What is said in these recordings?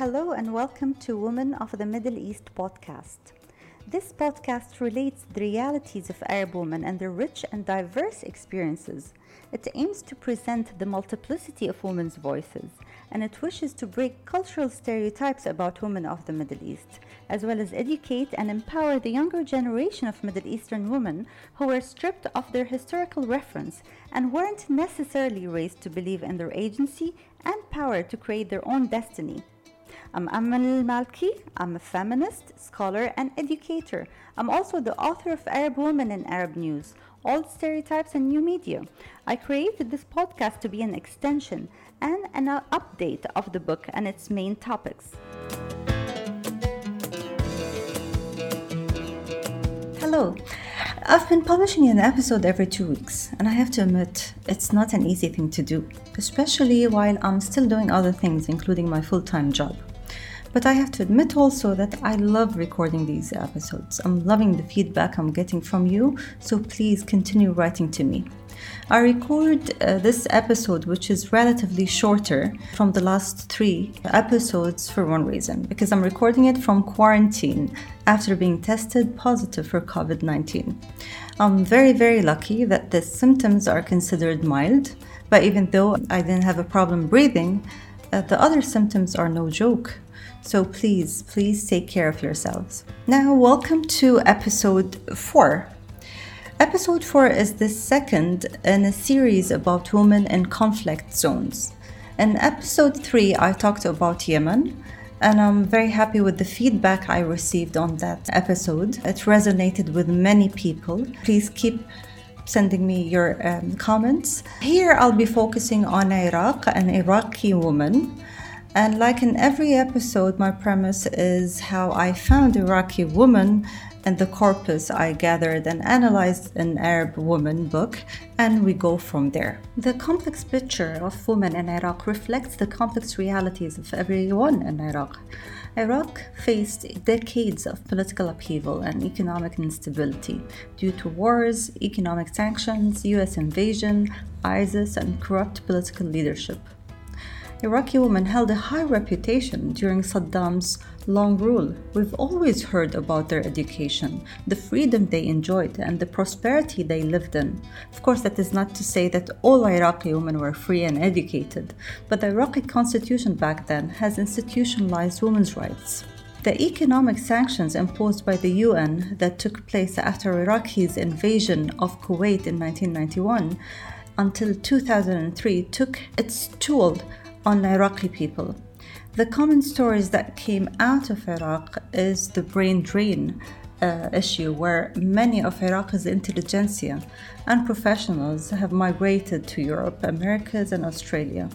Hello and welcome to Women of the Middle East podcast. This podcast relates the realities of Arab women and their rich and diverse experiences. It aims to present the multiplicity of women's voices, and it wishes to break cultural stereotypes about women of the Middle East, as well as educate and empower the younger generation of Middle Eastern women who were stripped of their historical reference and weren't necessarily raised to believe in their agency and power to create their own destiny. I'm Amal Malki. I'm a feminist, scholar, and educator. I'm also the author of Arab Women in Arab News, Old Stereotypes and New Media. I created this podcast to be an extension and an update of the book and its main topics. Hello. I've been publishing an episode every two weeks, and I have to admit, it's not an easy thing to do, especially while I'm still doing other things, including my full time job. But I have to admit also that I love recording these episodes. I'm loving the feedback I'm getting from you, so please continue writing to me. I record uh, this episode, which is relatively shorter from the last three episodes, for one reason because I'm recording it from quarantine after being tested positive for COVID 19. I'm very, very lucky that the symptoms are considered mild, but even though I didn't have a problem breathing, uh, the other symptoms are no joke. So please, please take care of yourselves. Now, welcome to episode 4. Episode 4 is the second in a series about women in conflict zones. In episode 3, I talked about Yemen, and I'm very happy with the feedback I received on that episode. It resonated with many people. Please keep sending me your um, comments. Here, I'll be focusing on Iraq, an Iraqi woman and like in every episode, my premise is how I found Iraqi woman and the corpus I gathered and analyzed an Arab woman book, and we go from there. The complex picture of women in Iraq reflects the complex realities of everyone in Iraq. Iraq faced decades of political upheaval and economic instability due to wars, economic sanctions, US invasion, ISIS, and corrupt political leadership. Iraqi women held a high reputation during Saddam's long rule. We've always heard about their education, the freedom they enjoyed, and the prosperity they lived in. Of course, that is not to say that all Iraqi women were free and educated, but the Iraqi constitution back then has institutionalized women's rights. The economic sanctions imposed by the UN that took place after Iraq's invasion of Kuwait in 1991 until 2003 took its toll on Iraqi people. The common stories that came out of Iraq is the brain drain uh, issue, where many of Iraq's intelligentsia and professionals have migrated to Europe, Americas, and Australia.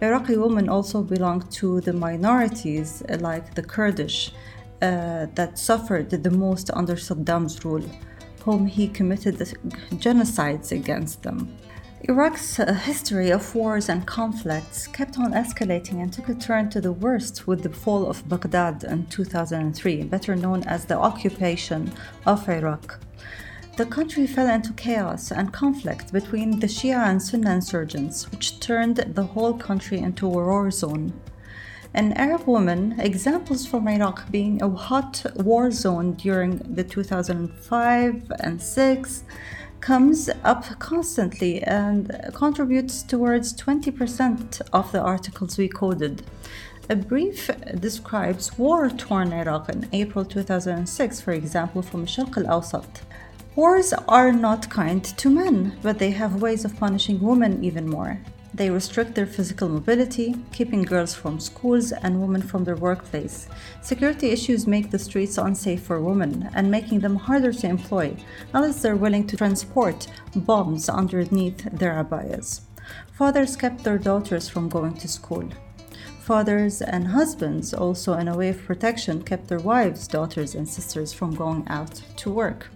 Iraqi women also belong to the minorities like the Kurdish uh, that suffered the most under Saddam's rule, whom he committed genocides against them. Iraq's uh, history of wars and conflicts kept on escalating and took a turn to the worst with the fall of Baghdad in 2003, better known as the occupation of Iraq. The country fell into chaos and conflict between the Shia and Sunni insurgents, which turned the whole country into a war zone. An Arab woman, examples from Iraq being a hot war zone during the 2005 and 6 comes up constantly and contributes towards 20% of the articles we coded. A brief describes war torn Iraq in April 2006, for example, from Sharq al Awsat. Wars are not kind to men, but they have ways of punishing women even more. They restrict their physical mobility, keeping girls from schools and women from their workplace. Security issues make the streets unsafe for women and making them harder to employ unless they're willing to transport bombs underneath their abayas. Fathers kept their daughters from going to school. Fathers and husbands, also in a way of protection, kept their wives, daughters, and sisters from going out to work.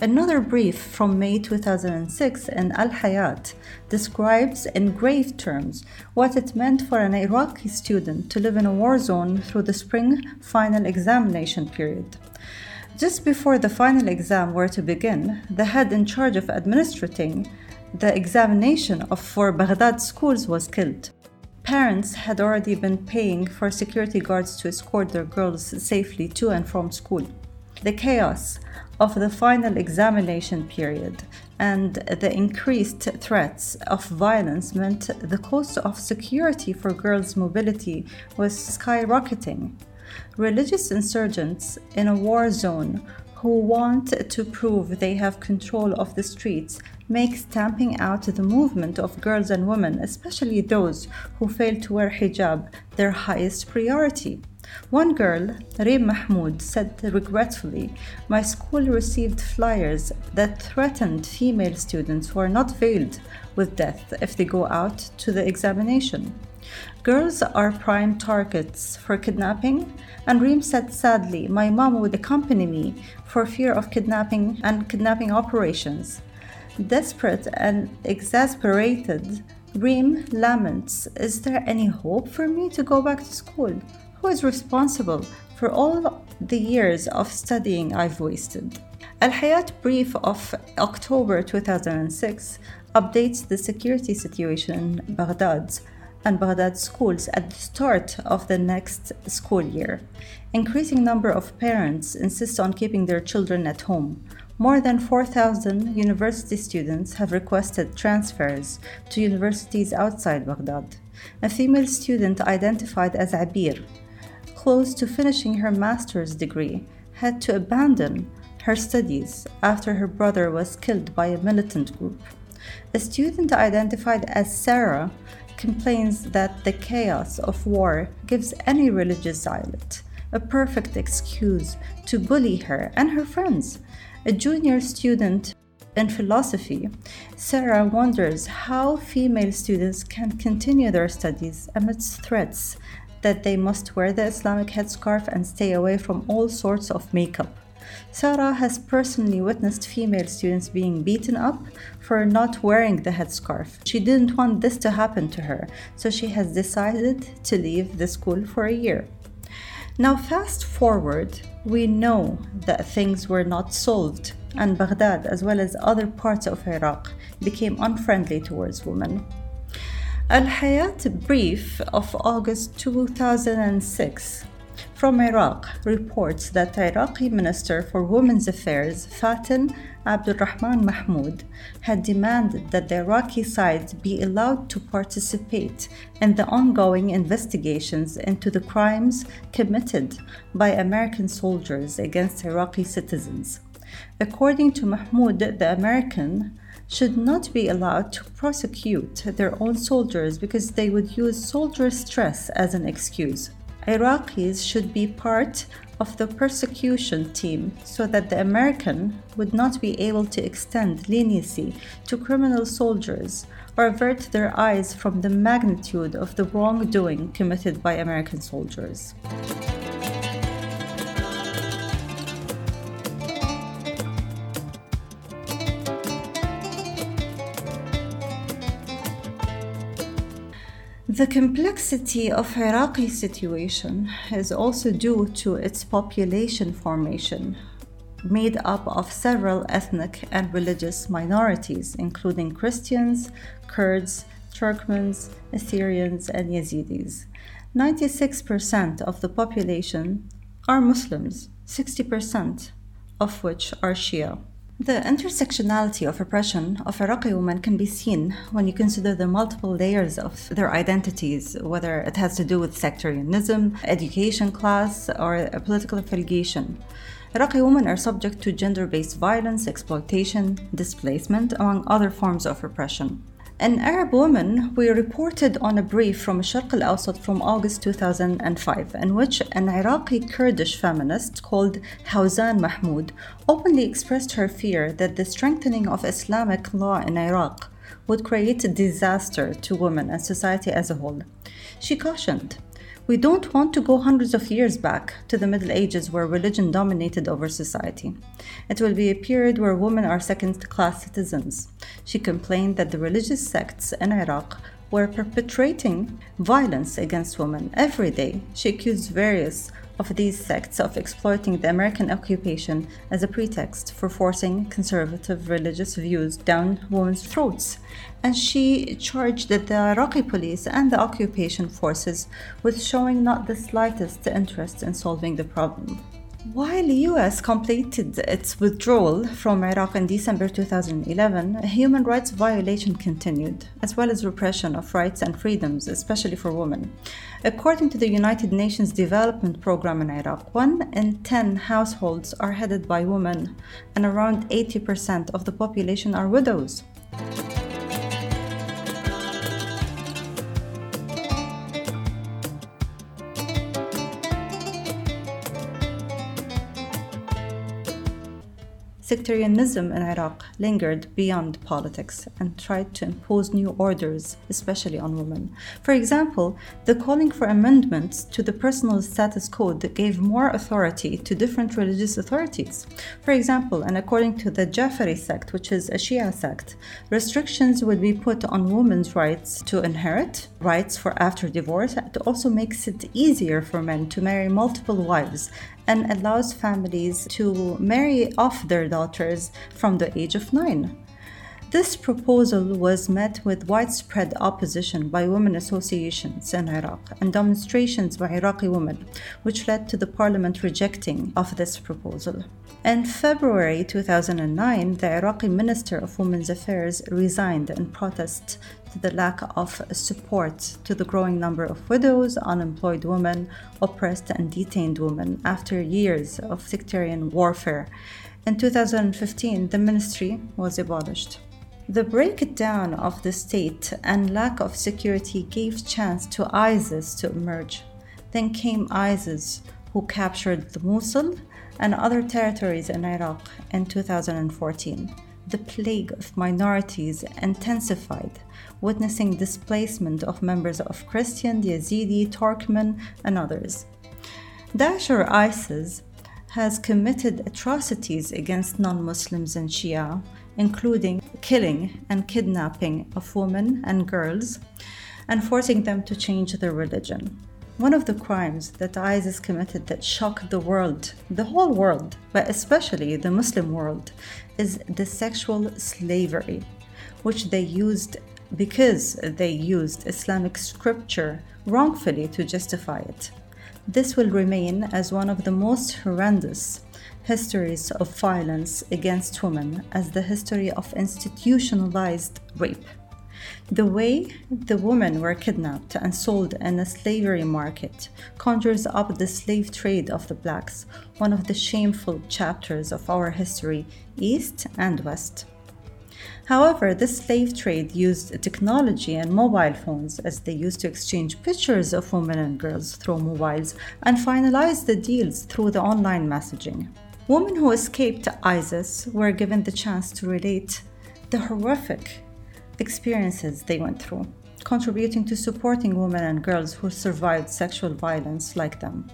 Another brief from May 2006 in Al Hayat describes in grave terms what it meant for an Iraqi student to live in a war zone through the spring final examination period. Just before the final exam were to begin, the head in charge of administrating the examination of for Baghdad schools was killed. Parents had already been paying for security guards to escort their girls safely to and from school. The chaos of the final examination period and the increased threats of violence meant the cost of security for girls' mobility was skyrocketing. Religious insurgents in a war zone who want to prove they have control of the streets make stamping out the movement of girls and women, especially those who fail to wear hijab, their highest priority. One girl, Reem Mahmoud, said regretfully, My school received flyers that threatened female students who are not veiled with death if they go out to the examination. Girls are prime targets for kidnapping, and Reem said sadly, My mom would accompany me for fear of kidnapping and kidnapping operations. Desperate and exasperated, Reem laments, Is there any hope for me to go back to school? Who is responsible for all the years of studying I've wasted? Al Hayat brief of October 2006 updates the security situation in Baghdad and Baghdad schools at the start of the next school year. Increasing number of parents insist on keeping their children at home. More than 4,000 university students have requested transfers to universities outside Baghdad. A female student identified as Abir close to finishing her master's degree, had to abandon her studies after her brother was killed by a militant group. A student identified as Sarah complains that the chaos of war gives any religious zealot a perfect excuse to bully her and her friends. A junior student in philosophy, Sarah wonders how female students can continue their studies amidst threats that they must wear the Islamic headscarf and stay away from all sorts of makeup. Sarah has personally witnessed female students being beaten up for not wearing the headscarf. She didn't want this to happen to her, so she has decided to leave the school for a year. Now, fast forward, we know that things were not solved, and Baghdad, as well as other parts of Iraq, became unfriendly towards women. Al Hayat brief of August 2006 from Iraq reports that Iraqi Minister for Women's Affairs Fatin Abdulrahman Mahmoud had demanded that the Iraqi side be allowed to participate in the ongoing investigations into the crimes committed by American soldiers against Iraqi citizens. According to Mahmoud, the American should not be allowed to prosecute their own soldiers because they would use soldier stress as an excuse. Iraqis should be part of the persecution team so that the American would not be able to extend leniency to criminal soldiers or avert their eyes from the magnitude of the wrongdoing committed by American soldiers. The complexity of Iraqi situation is also due to its population formation, made up of several ethnic and religious minorities, including Christians, Kurds, Turkmens, Assyrians, and Yazidis. 96% of the population are Muslims, 60% of which are Shia. The intersectionality of oppression of Iraqi women can be seen when you consider the multiple layers of their identities, whether it has to do with sectarianism, education class, or political affiliation. Iraqi women are subject to gender based violence, exploitation, displacement, among other forms of oppression. An Arab woman, we reported on a brief from Sharq al Awsat from August 2005, in which an Iraqi Kurdish feminist called Hawzan Mahmoud openly expressed her fear that the strengthening of Islamic law in Iraq would create a disaster to women and society as a whole. She cautioned we don't want to go hundreds of years back to the Middle Ages where religion dominated over society. It will be a period where women are second class citizens. She complained that the religious sects in Iraq were perpetrating violence against women every day. She accused various of these sects of exploiting the American occupation as a pretext for forcing conservative religious views down women's throats. And she charged the Iraqi police and the occupation forces with showing not the slightest interest in solving the problem. While the US completed its withdrawal from Iraq in December 2011, a human rights violation continued, as well as repression of rights and freedoms, especially for women. According to the United Nations Development Programme in Iraq, one in 10 households are headed by women, and around 80% of the population are widows. Sectarianism in Iraq lingered beyond politics and tried to impose new orders, especially on women. For example, the calling for amendments to the Personal Status Code gave more authority to different religious authorities. For example, and according to the Jafari sect, which is a Shia sect, restrictions would be put on women's rights to inherit, rights for after divorce. It also makes it easier for men to marry multiple wives and allows families to marry off their daughters from the age of nine. This proposal was met with widespread opposition by women associations in Iraq and demonstrations by Iraqi women, which led to the parliament rejecting of this proposal. In February 2009, the Iraqi Minister of Women's Affairs resigned in protest to the lack of support to the growing number of widows, unemployed women, oppressed and detained women after years of sectarian warfare. In 2015, the ministry was abolished. The breakdown of the state and lack of security gave chance to ISIS to emerge. Then came ISIS, who captured the Mosul and other territories in Iraq in 2014. The plague of minorities intensified, witnessing displacement of members of Christian, Yazidi, Turkmen, and others. Daesh or ISIS has committed atrocities against non Muslims and Shia, including killing and kidnapping of women and girls and forcing them to change their religion. One of the crimes that ISIS committed that shocked the world, the whole world, but especially the Muslim world, is the sexual slavery, which they used because they used Islamic scripture wrongfully to justify it. This will remain as one of the most horrendous histories of violence against women as the history of institutionalized rape. The way the women were kidnapped and sold in a slavery market conjures up the slave trade of the blacks, one of the shameful chapters of our history, East and West. However, this slave trade used technology and mobile phones as they used to exchange pictures of women and girls through mobiles and finalize the deals through the online messaging. Women who escaped ISIS were given the chance to relate the horrific experiences they went through, contributing to supporting women and girls who survived sexual violence like them.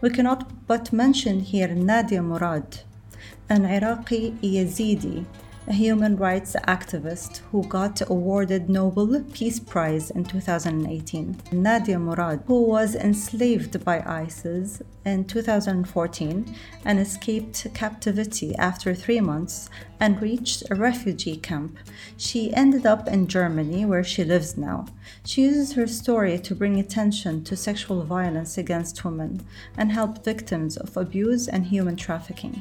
We cannot but mention here Nadia Murad, an Iraqi Yazidi a human rights activist who got awarded Nobel Peace Prize in 2018. Nadia Murad, who was enslaved by ISIS in 2014 and escaped captivity after three months and reached a refugee camp. She ended up in Germany, where she lives now. She uses her story to bring attention to sexual violence against women and help victims of abuse and human trafficking.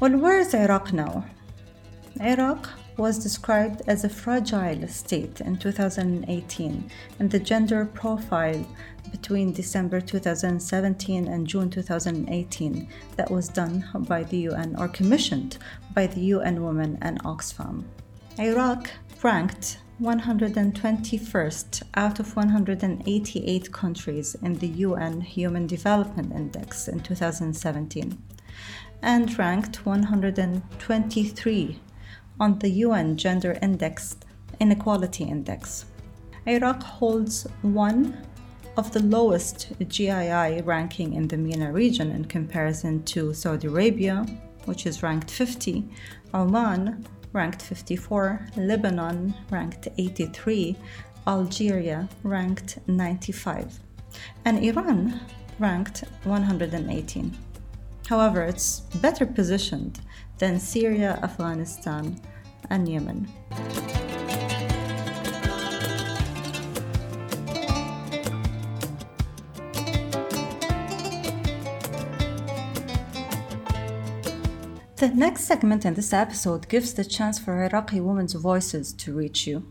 Well, where is Iraq now? Iraq was described as a fragile state in 2018, and the gender profile between December 2017 and June 2018 that was done by the UN or commissioned by the UN Women and Oxfam. Iraq ranked 121st out of 188 countries in the UN Human Development Index in 2017 and ranked 123 on the UN Gender Index Inequality Index. Iraq holds one of the lowest GII ranking in the MENA region in comparison to Saudi Arabia, which is ranked 50, Oman, ranked 54, Lebanon, ranked 83, Algeria, ranked 95, and Iran, ranked 118. However, it's better positioned than Syria, Afghanistan, and Yemen. The next segment in this episode gives the chance for Iraqi women's voices to reach you.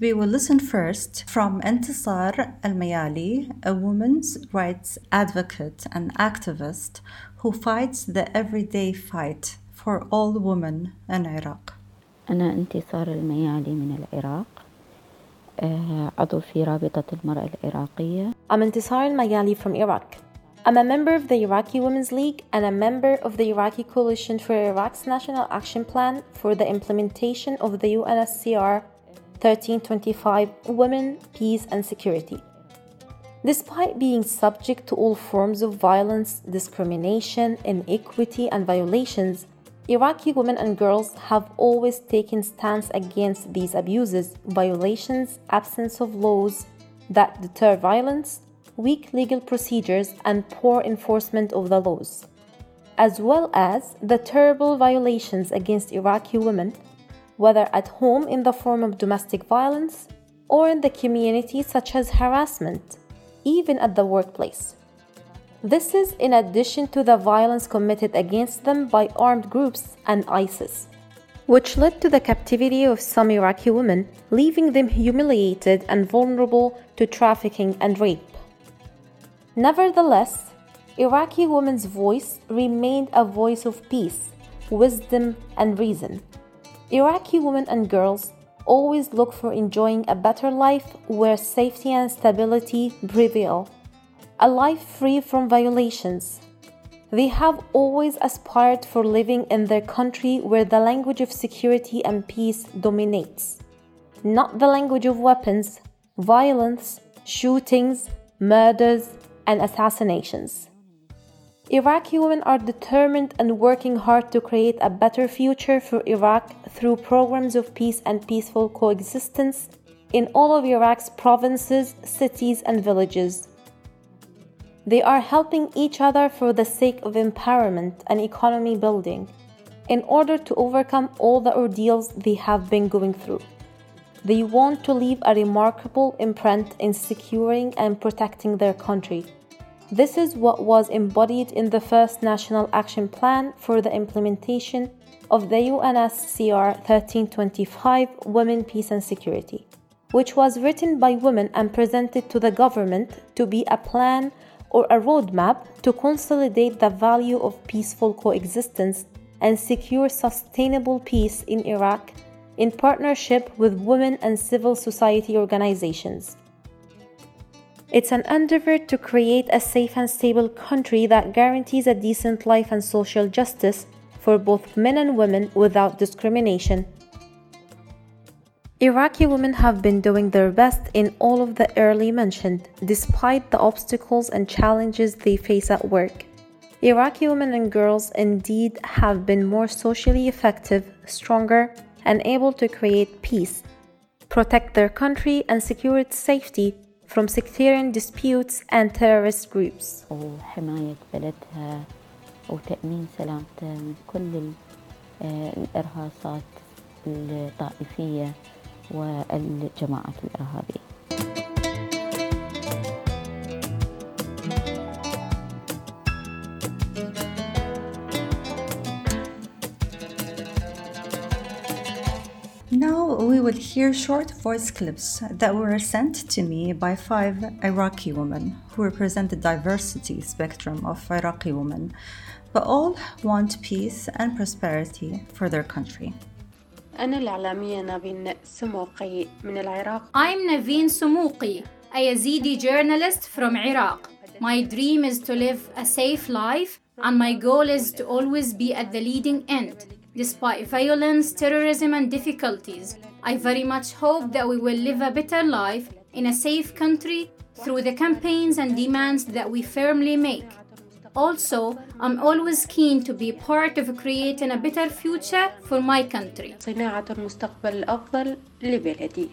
We will listen first from Entisar Al Mayali, a women's rights advocate and activist who fights the everyday fight for all women in Iraq. أنا انتصار الميالي من العراق عضو في رابطة المرأة العراقية I'm Intisar al-Mayali from Iraq. I'm a member of the Iraqi Women's League and a member of the Iraqi Coalition for Iraq's National Action Plan for the implementation of the UNSCR 1325 Women, Peace and Security. Despite being subject to all forms of violence, discrimination, inequity, and violations, Iraqi women and girls have always taken stance against these abuses, violations, absence of laws that deter violence, weak legal procedures, and poor enforcement of the laws, as well as the terrible violations against Iraqi women, whether at home in the form of domestic violence or in the community, such as harassment, even at the workplace. This is in addition to the violence committed against them by armed groups and ISIS, which led to the captivity of some Iraqi women, leaving them humiliated and vulnerable to trafficking and rape. Nevertheless, Iraqi women's voice remained a voice of peace, wisdom, and reason. Iraqi women and girls always look for enjoying a better life where safety and stability prevail a life free from violations. They have always aspired for living in their country where the language of security and peace dominates, not the language of weapons, violence, shootings, murders, and assassinations. Iraqi women are determined and working hard to create a better future for Iraq through programs of peace and peaceful coexistence in all of Iraq's provinces, cities, and villages. They are helping each other for the sake of empowerment and economy building in order to overcome all the ordeals they have been going through. They want to leave a remarkable imprint in securing and protecting their country. This is what was embodied in the first National Action Plan for the implementation of the UNSCR 1325 Women, Peace and Security, which was written by women and presented to the government to be a plan or a roadmap to consolidate the value of peaceful coexistence and secure sustainable peace in Iraq in partnership with women and civil society organizations. It's an endeavor to create a safe and stable country that guarantees a decent life and social justice for both men and women without discrimination. Iraqi women have been doing their best in all of the early mentioned, despite the obstacles and challenges they face at work. Iraqi women and girls indeed have been more socially effective, stronger, and able to create peace, protect their country, and secure its safety from sectarian disputes and terrorist groups. وحماية بلدها وتأمين سلامتها من كل الإرهاصات الطائفية والجماعات الإرهابية we will hear short voice clips that were sent to me by five Iraqi women who represent the diversity spectrum of Iraqi women, but all want peace and prosperity for their country. أنا الإعلامية نافين سموقي من العراق. I'm Naveen Sumuqi, a Yazidi journalist from Iraq. My dream is to live a safe life and my goal is to always be at the leading end. Despite violence, terrorism, and difficulties, I very much hope that we will live a better life in a safe country through the campaigns and demands that we firmly make. Also, I'm always keen to be part of creating a better future for my country. صناعة المستقبل الأفضل لبلدي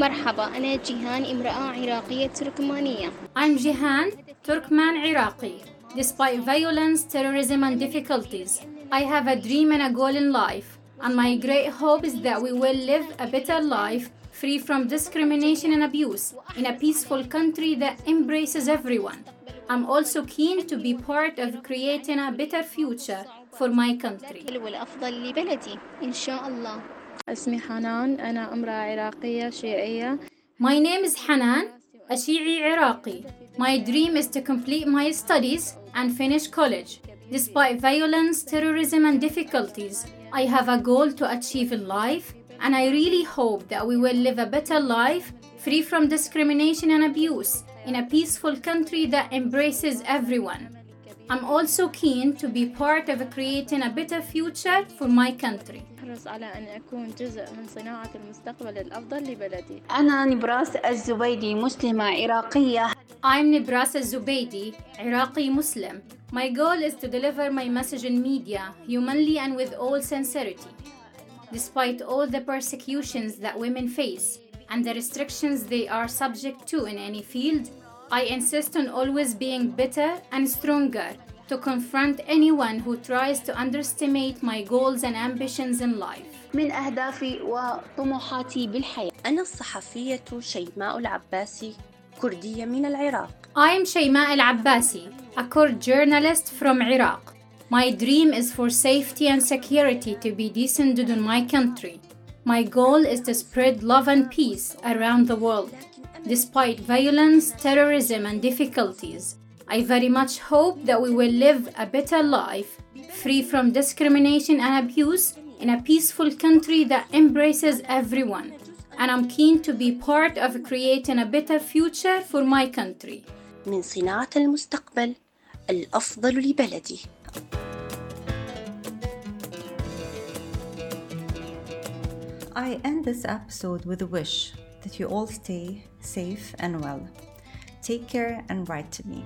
مرحبا أنا جيهان امرأة عراقية تركمانية I'm Jihan, Turkman Iraqi. Despite violence, terrorism, and difficulties, I have a dream and a goal in life, and my great hope is that we will live a better life free from discrimination and abuse in a peaceful country that embraces everyone. I'm also keen to be part of creating a better future for my country. والأفضل لبلدي إن شاء الله اسمي حنان أنا امرأة عراقية شيعية My name is Hanan, a Shi'i Iraqi. My dream is to complete my studies and finish college. Despite violence, terrorism, and difficulties, I have a goal to achieve in life, and I really hope that we will live a better life free from discrimination and abuse in a peaceful country that embraces everyone. I'm also keen to be part of creating a better future for my country. أحرص على أن أكون جزء من صناعة المستقبل الأفضل لبلدي أنا نبراس الزبيدي مسلمة عراقية I'm Nibras Zubaydi, Iraqi Muslim. My goal is to deliver my message in media humanly and with all sincerity. Despite all the persecutions that women face and the restrictions they are subject to in any field, I insist on always being better and stronger to confront anyone who tries to underestimate my goals and ambitions in life. من أهدافي وطموحاتي بالحياة أنا الصحفية شيماء العباسي كردية من العراق I'm Shayma El Abbasi, a Kurd journalist from Iraq. My dream is for safety and security to be descended in my country. My goal is to spread love and peace around the world. Despite violence, terrorism, and difficulties, I very much hope that we will live a better life, free from discrimination and abuse, in a peaceful country that embraces everyone. And I'm keen to be part of creating a better future for my country. من صناعة المستقبل الأفضل لبلدي I end this episode with a wish that you all stay safe and well. Take care and write to me.